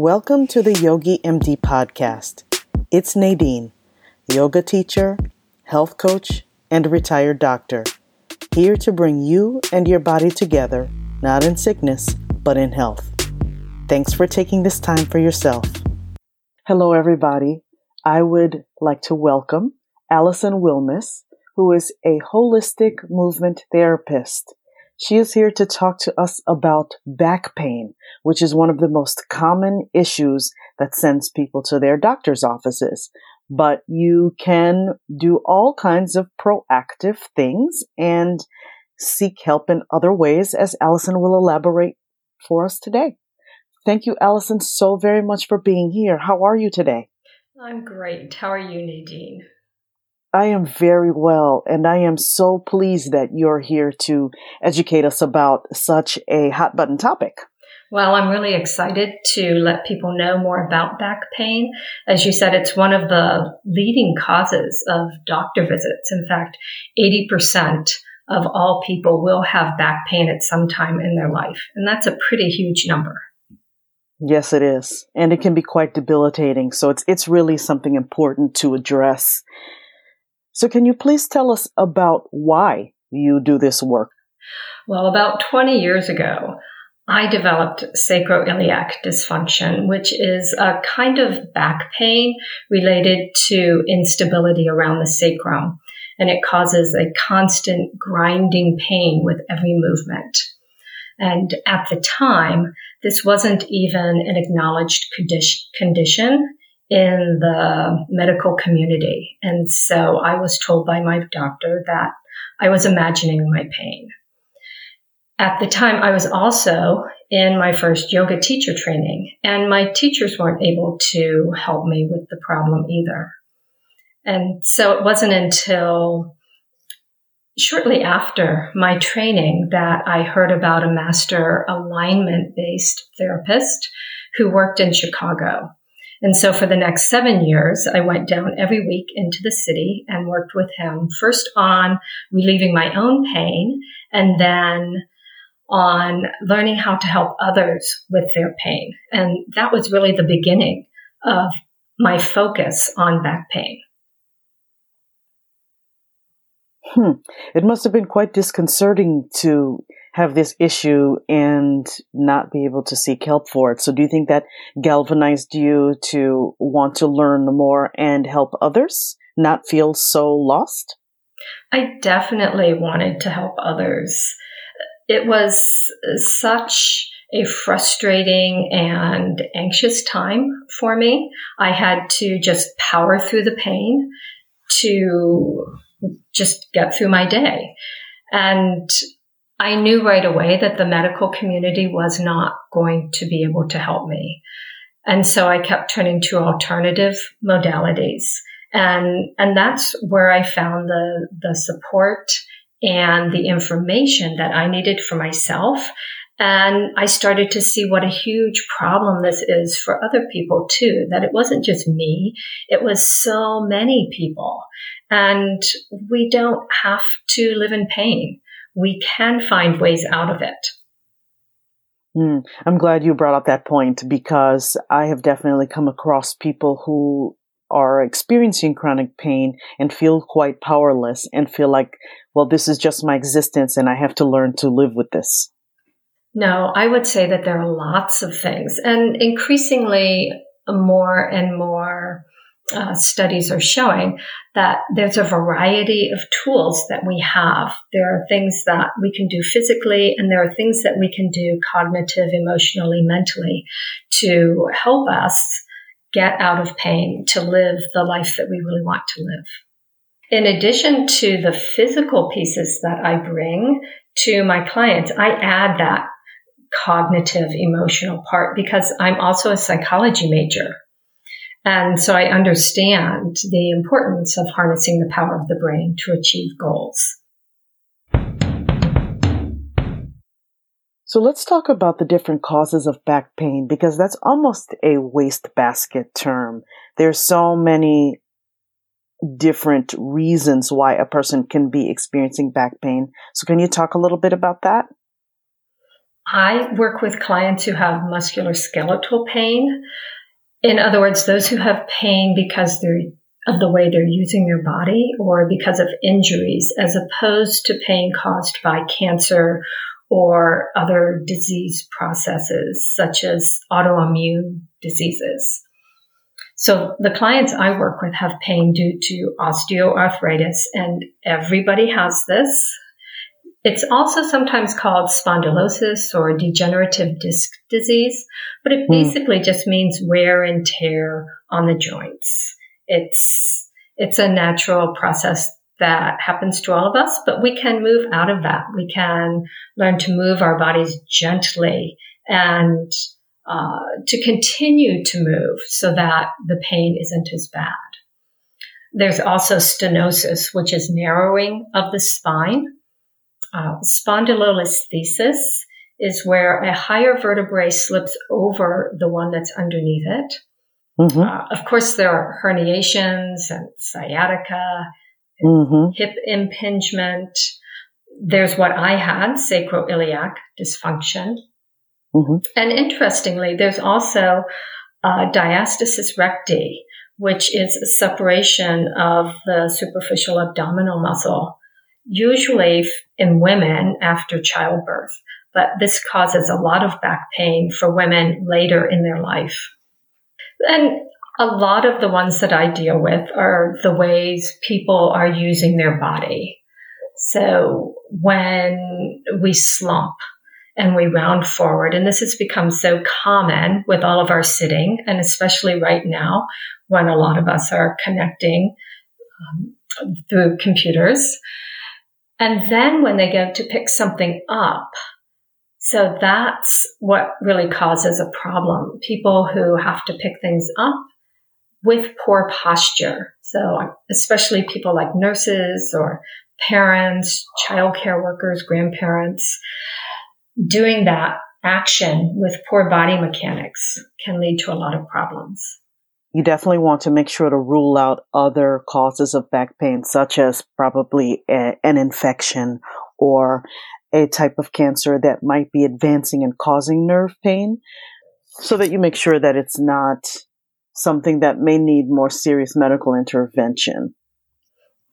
Welcome to the Yogi MD podcast. It's Nadine, yoga teacher, health coach, and retired doctor, here to bring you and your body together, not in sickness, but in health. Thanks for taking this time for yourself. Hello, everybody. I would like to welcome Allison Wilmes, who is a holistic movement therapist she is here to talk to us about back pain, which is one of the most common issues that sends people to their doctor's offices. But you can do all kinds of proactive things and seek help in other ways, as Allison will elaborate for us today. Thank you, Allison, so very much for being here. How are you today? I'm great. How are you, Nadine? I am very well, and I am so pleased that you're here to educate us about such a hot button topic. Well, I'm really excited to let people know more about back pain. As you said, it's one of the leading causes of doctor visits. In fact, 80% of all people will have back pain at some time in their life. And that's a pretty huge number. Yes, it is. And it can be quite debilitating. So it's, it's really something important to address. So, can you please tell us about why you do this work? Well, about 20 years ago, I developed sacroiliac dysfunction, which is a kind of back pain related to instability around the sacrum. And it causes a constant grinding pain with every movement. And at the time, this wasn't even an acknowledged condition in the medical community. And so I was told by my doctor that I was imagining my pain. At the time, I was also in my first yoga teacher training, and my teachers weren't able to help me with the problem either. And so it wasn't until shortly after my training that I heard about a master alignment based therapist who worked in Chicago. And so for the next seven years, I went down every week into the city and worked with him first on relieving my own pain and then on learning how to help others with their pain. And that was really the beginning of my focus on back pain. Hmm. It must have been quite disconcerting to have this issue and not be able to seek help for it. So do you think that galvanized you to want to learn more and help others not feel so lost? I definitely wanted to help others. It was such a frustrating and anxious time for me. I had to just power through the pain to just get through my day. And I knew right away that the medical community was not going to be able to help me. And so I kept turning to alternative modalities. And, and that's where I found the, the support and the information that I needed for myself. And I started to see what a huge problem this is for other people too, that it wasn't just me. It was so many people. And we don't have to live in pain we can find ways out of it. Mm, I'm glad you brought up that point because I have definitely come across people who are experiencing chronic pain and feel quite powerless and feel like, well, this is just my existence and I have to learn to live with this. No, I would say that there are lots of things and increasingly more and more uh, studies are showing that there's a variety of tools that we have. There are things that we can do physically, and there are things that we can do cognitive, emotionally, mentally to help us get out of pain, to live the life that we really want to live. In addition to the physical pieces that I bring to my clients, I add that cognitive, emotional part because I'm also a psychology major. And so I understand the importance of harnessing the power of the brain to achieve goals. So let's talk about the different causes of back pain because that's almost a wastebasket term. There's so many different reasons why a person can be experiencing back pain. So can you talk a little bit about that? I work with clients who have musculoskeletal pain. In other words, those who have pain because of the way they're using their body or because of injuries, as opposed to pain caused by cancer or other disease processes such as autoimmune diseases. So the clients I work with have pain due to osteoarthritis and everybody has this. It's also sometimes called spondylosis or degenerative disc disease, but it hmm. basically just means wear and tear on the joints. It's, it's a natural process that happens to all of us, but we can move out of that. We can learn to move our bodies gently and uh, to continue to move so that the pain isn't as bad. There's also stenosis, which is narrowing of the spine. Uh, spondylolisthesis is where a higher vertebrae slips over the one that's underneath it. Mm-hmm. Uh, of course, there are herniations and sciatica, mm-hmm. hip impingement. There's what I had, sacroiliac dysfunction. Mm-hmm. And interestingly, there's also uh, diastasis recti, which is a separation of the superficial abdominal muscle, usually in women after childbirth. But this causes a lot of back pain for women later in their life. And a lot of the ones that I deal with are the ways people are using their body. So when we slump and we round forward, and this has become so common with all of our sitting, and especially right now when a lot of us are connecting um, through computers. And then when they go to pick something up, so that's what really causes a problem. People who have to pick things up with poor posture. So especially people like nurses or parents, childcare workers, grandparents, doing that action with poor body mechanics can lead to a lot of problems. You definitely want to make sure to rule out other causes of back pain, such as probably a, an infection or a type of cancer that might be advancing and causing nerve pain so that you make sure that it's not something that may need more serious medical intervention.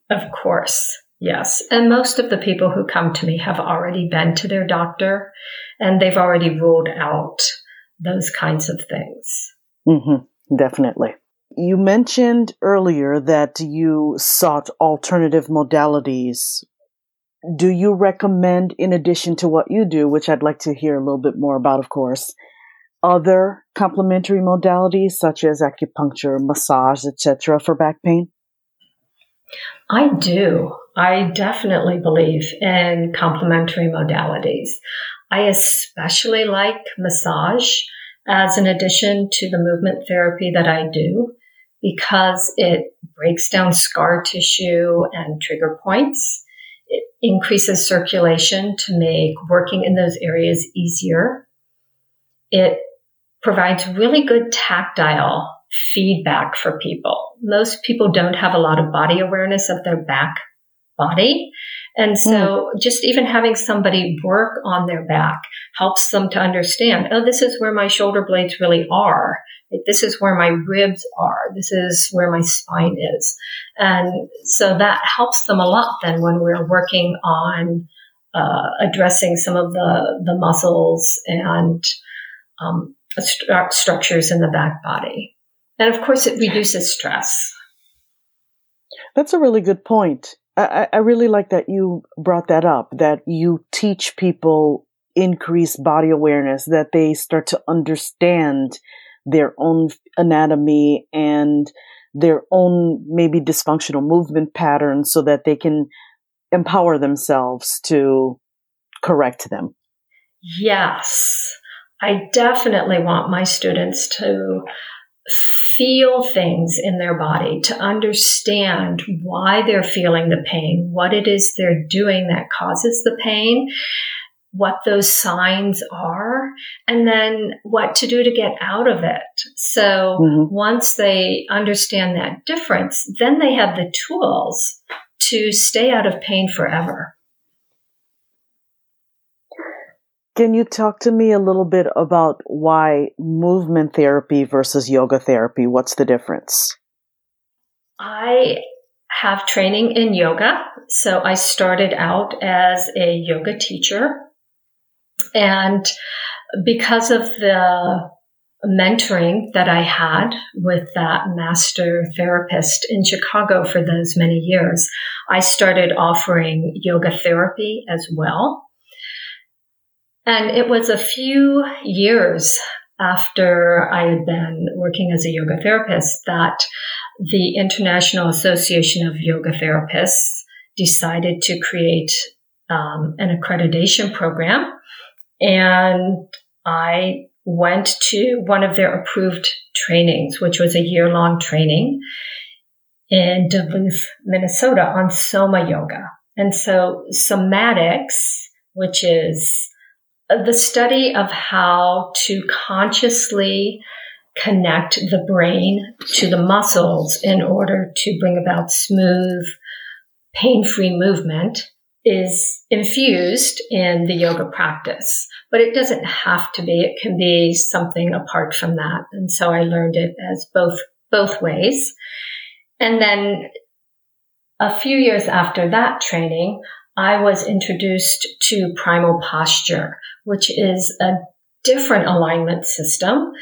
Of course, yes. And most of the people who come to me have already been to their doctor and they've already ruled out those kinds of things. Mm-hmm, definitely. You mentioned earlier that you sought alternative modalities. Do you recommend, in addition to what you do, which I'd like to hear a little bit more about, of course, other complementary modalities such as acupuncture, massage, etc. for back pain? I do. I definitely believe in complementary modalities. I especially like massage as an addition to the movement therapy that I do because it breaks down scar tissue and trigger points. It increases circulation to make working in those areas easier. It provides really good tactile feedback for people. Most people don't have a lot of body awareness of their back body. And so mm. just even having somebody work on their back helps them to understand, oh, this is where my shoulder blades really are. This is where my ribs are. This is where my spine is. And so that helps them a lot then when we're working on uh, addressing some of the, the muscles and um, st- structures in the back body. And of course, it reduces stress. That's a really good point. I, I really like that you brought that up, that you teach people increased body awareness, that they start to understand their own anatomy and their own maybe dysfunctional movement patterns so that they can empower themselves to correct them. Yes. I definitely want my students to feel things in their body, to understand why they're feeling the pain, what it is they're doing that causes the pain, what those signs are, and then what to do to get out of it. So mm-hmm. once they understand that difference, then they have the tools to stay out of pain forever. Can you talk to me a little bit about why movement therapy versus yoga therapy? What's the difference? I have training in yoga. So I started out as a yoga teacher. And because of the mentoring that I had with that master therapist in Chicago for those many years, I started offering yoga therapy as well. And it was a few years after I had been working as a yoga therapist that the International Association of Yoga Therapists decided to create um, an accreditation program. And I went to one of their approved trainings, which was a year long training in Duluth, Minnesota on Soma Yoga. And so somatics, which is Uh, the study of how to consciously connect the brain to the muscles in order to bring about smooth, pain free movement is infused in the yoga practice, but it doesn't have to be. It can be something apart from that. And so I learned it as both, both ways. And then a few years after that training, I was introduced to primal posture, which is a different alignment system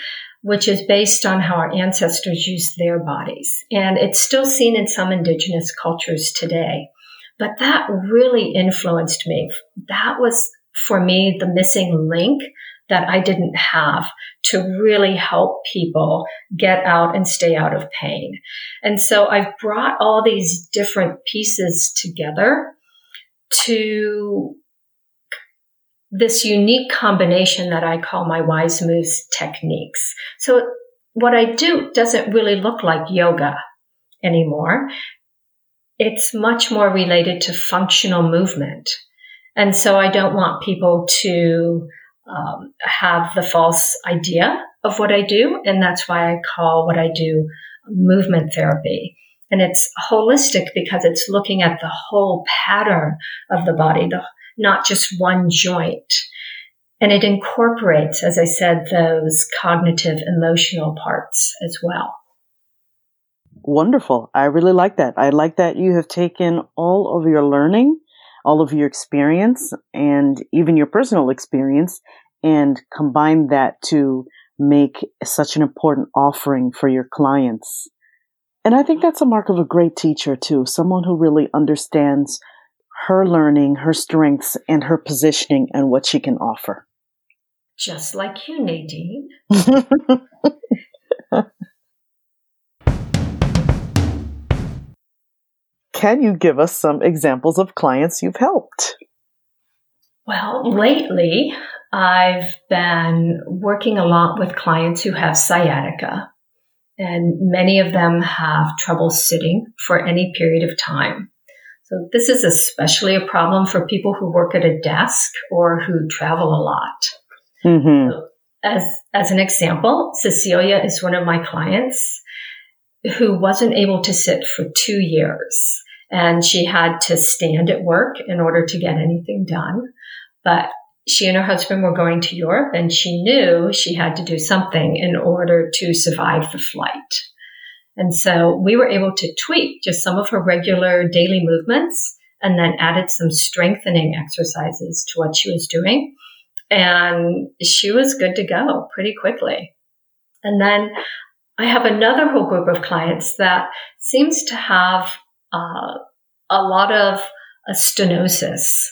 which is based on how our ancestors used their bodies. And it's still seen in some indigenous cultures today. But that really influenced me. That was for me the missing link that I didn't have to really help people get out and stay out of pain. And so I've brought all these different pieces together to this unique combination that I call my wise moves techniques. So what I do doesn't really look like yoga anymore. It's much more related to functional movement. And so I don't want people to um, have the false idea of what I do. And that's why I call what I do movement therapy. And it's holistic because it's looking at the whole pattern of the body, the not just one joint. And it incorporates, as I said, those cognitive emotional parts as well. Wonderful. I really like that. I like that you have taken all of your learning, all of your experience, and even your personal experience, and combined that to make such an important offering for your clients. And I think that's a mark of a great teacher, too, someone who really understands her learning, her strengths, and her positioning and what she can offer. Just like you, Nadine. can you give us some examples of clients you've helped? Well, lately I've been working a lot with clients who have sciatica, and many of them have trouble sitting for any period of time. So this is especially a problem for people who work at a desk or who travel a lot. Mm-hmm. So as, as an example, Cecilia is one of my clients who wasn't able to sit for two years and she had to stand at work in order to get anything done. But she and her husband were going to Europe and she knew she had to do something in order to survive the flight. And so we were able to tweak just some of her regular daily movements and then added some strengthening exercises to what she was doing. And she was good to go pretty quickly. And then I have another whole group of clients that seems to have uh, a lot of stenosis.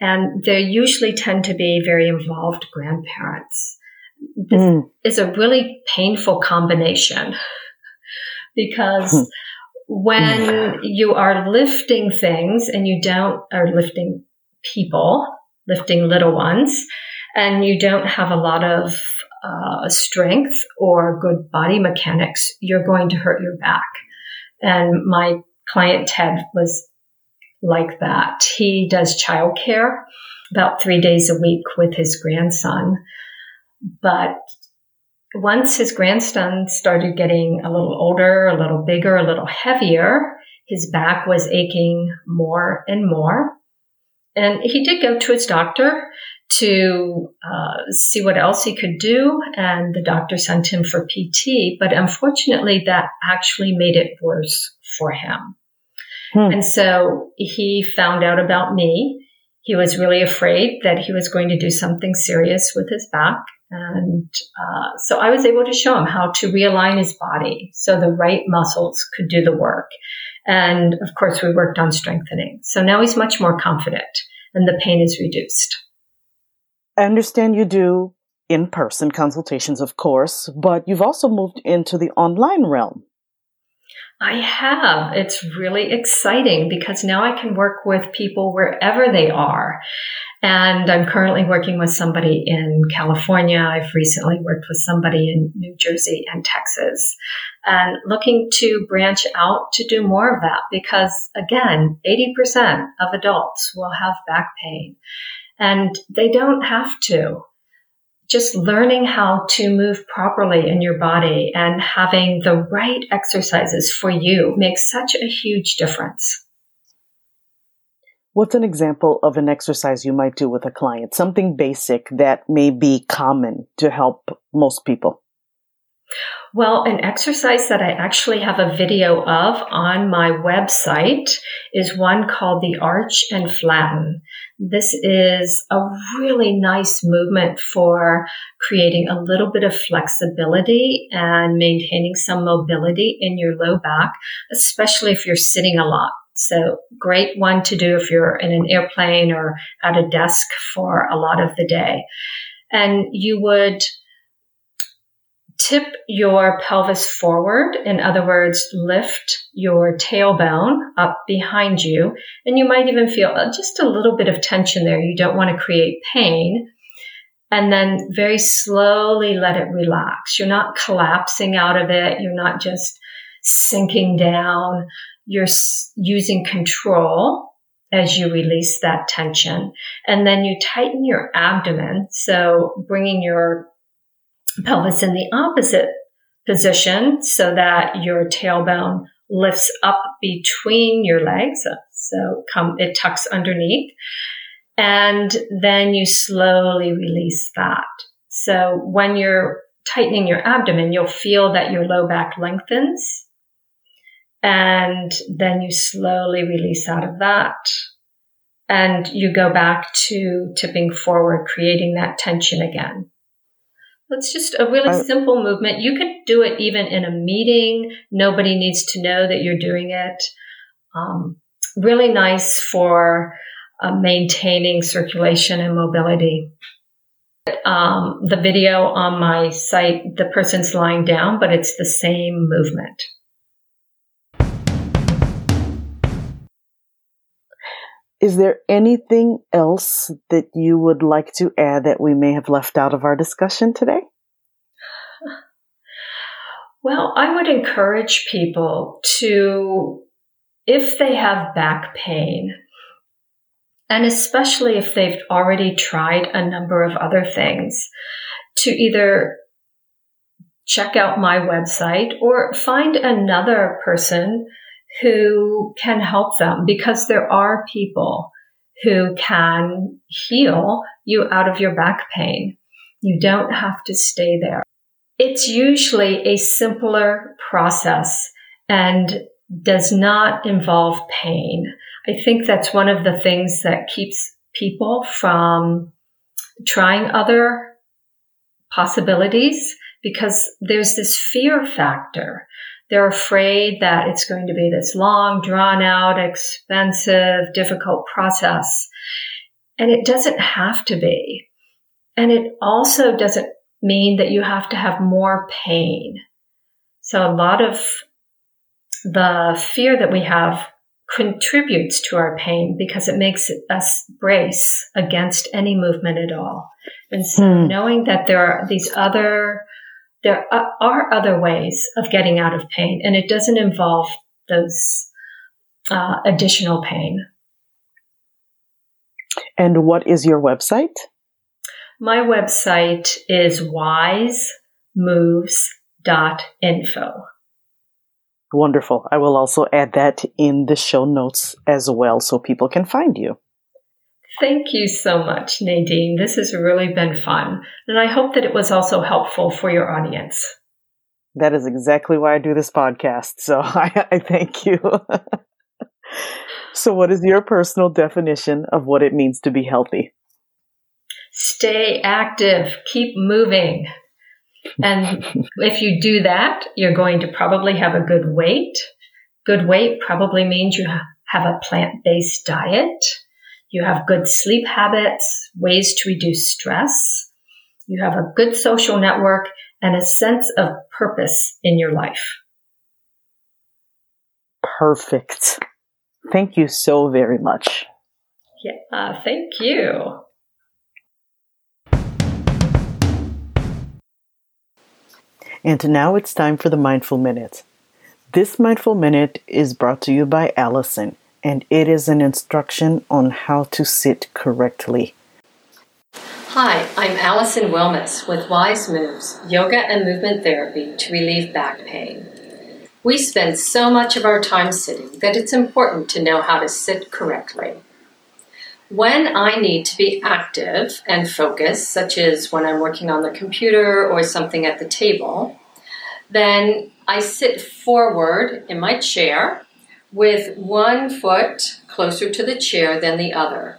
And they usually tend to be very involved grandparents. This mm. is a really painful combination because hmm. when you are lifting things and you don't are lifting people, lifting little ones, and you don't have a lot of uh, strength or good body mechanics, you're going to hurt your back. And my client Ted was like that. He does childcare about three days a week with his grandson, but once his grandson started getting a little older, a little bigger, a little heavier, his back was aching more and more. And he did go to his doctor to uh, see what else he could do, and the doctor sent him for PT. But unfortunately, that actually made it worse for him. Hmm. And so he found out about me. He was really afraid that he was going to do something serious with his back. And uh, so I was able to show him how to realign his body so the right muscles could do the work. And of course, we worked on strengthening. So now he's much more confident and the pain is reduced. I understand you do in person consultations, of course, but you've also moved into the online realm. I have. It's really exciting because now I can work with people wherever they are. And I'm currently working with somebody in California. I've recently worked with somebody in New Jersey and Texas and looking to branch out to do more of that because again, 80% of adults will have back pain and they don't have to just learning how to move properly in your body and having the right exercises for you makes such a huge difference. What's an example of an exercise you might do with a client? Something basic that may be common to help most people. Well, an exercise that I actually have a video of on my website is one called the arch and flatten. This is a really nice movement for creating a little bit of flexibility and maintaining some mobility in your low back, especially if you're sitting a lot. So great one to do if you're in an airplane or at a desk for a lot of the day. And you would tip your pelvis forward. In other words, lift your tailbone up behind you. And you might even feel uh, just a little bit of tension there. You don't want to create pain. And then very slowly let it relax. You're not collapsing out of it. You're not just sinking down. You're using control as you release that tension. And then you tighten your abdomen. So bringing your pelvis in the opposite position so that your tailbone lifts up between your legs. Uh, so come, it tucks underneath. And then you slowly release that. So when you're tightening your abdomen, you'll feel that your low back lengthens. And then you slowly release out of that. And you go back to tipping forward, creating that tension again. It's just a really uh, simple movement. You could do it even in a meeting. Nobody needs to know that you're doing it. Um, really nice for uh, maintaining circulation and mobility. Um, the video on my site, the person's lying down, but it's the same movement. Is there anything else that you would like to add that we may have left out of our discussion today? Well, I would encourage people to, if they have back pain, and especially if they've already tried a number of other things, to either check out my website or find another person who can help them because there are people who can heal you out of your back pain. You don't have to stay there. It's usually a simpler process and does not involve pain. I think that's one of the things that keeps people from trying other possibilities because there's this fear factor they're afraid that it's going to be this long, drawn out, expensive, difficult process. And it doesn't have to be. And it also doesn't mean that you have to have more pain. So a lot of the fear that we have contributes to our pain because it makes us brace against any movement at all. And so hmm. knowing that there are these other there are other ways of getting out of pain, and it doesn't involve those uh, additional pain. And what is your website? My website is wisemoves.info. Wonderful. I will also add that in the show notes as well so people can find you. Thank you so much, Nadine. This has really been fun. And I hope that it was also helpful for your audience. That is exactly why I do this podcast. So I, I thank you. so, what is your personal definition of what it means to be healthy? Stay active, keep moving. And if you do that, you're going to probably have a good weight. Good weight probably means you have a plant based diet. You have good sleep habits, ways to reduce stress. You have a good social network and a sense of purpose in your life. Perfect. Thank you so very much. Yeah, uh, thank you. And now it's time for the Mindful Minute. This Mindful Minute is brought to you by Allison, and it is an instruction on how to sit correctly. Hi, I'm Allison Wilmes with Wise Moves, Yoga and Movement Therapy to relieve back pain. We spend so much of our time sitting that it's important to know how to sit correctly. When I need to be active and focused, such as when I'm working on the computer or something at the table, then I sit forward in my chair with one foot closer to the chair than the other.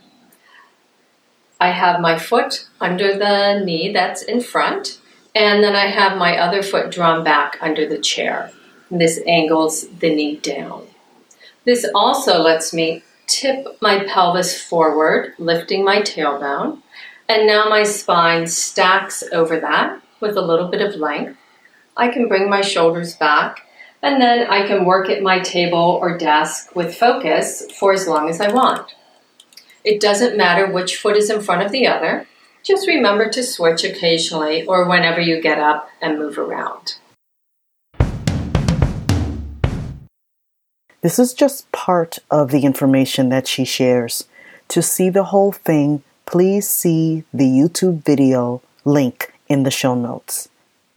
I have my foot under the knee that's in front, and then I have my other foot drawn back under the chair. This angles the knee down. This also lets me tip my pelvis forward, lifting my tailbone, and now my spine stacks over that with a little bit of length. I can bring my shoulders back, and then I can work at my table or desk with focus for as long as I want. It doesn't matter which foot is in front of the other. Just remember to switch occasionally or whenever you get up and move around. This is just part of the information that she shares. To see the whole thing, please see the YouTube video link in the show notes.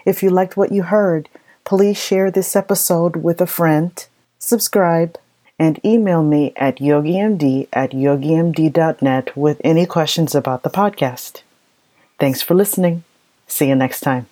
If you liked what you heard, please share this episode with a friend, subscribe, and email me at yogimd at yogimd.net with any questions about the podcast. Thanks for listening. See you next time.